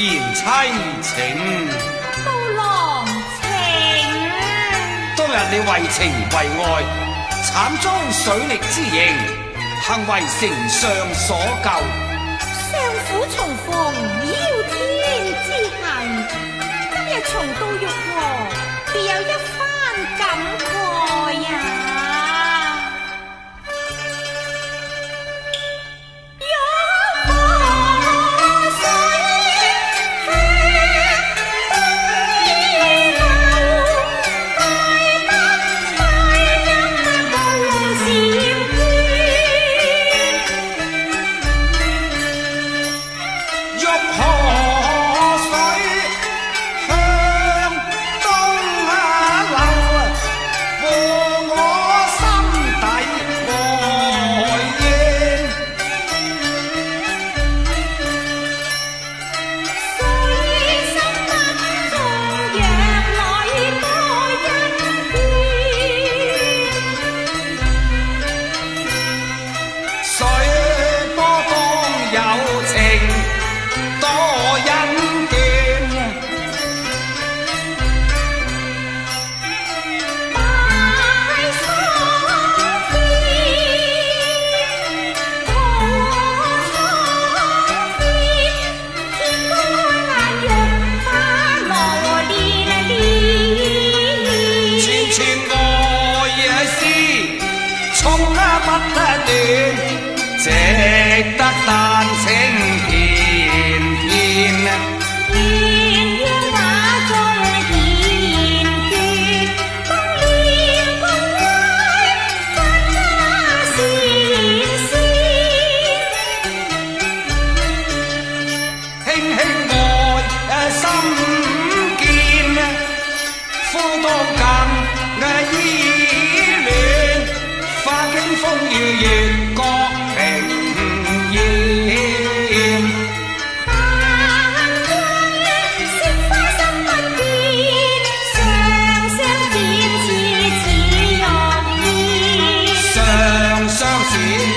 言妻情。刀郎情。当日你为情为爱，惨遭水力之刑，幸为丞相所救。相府 oh Yeah.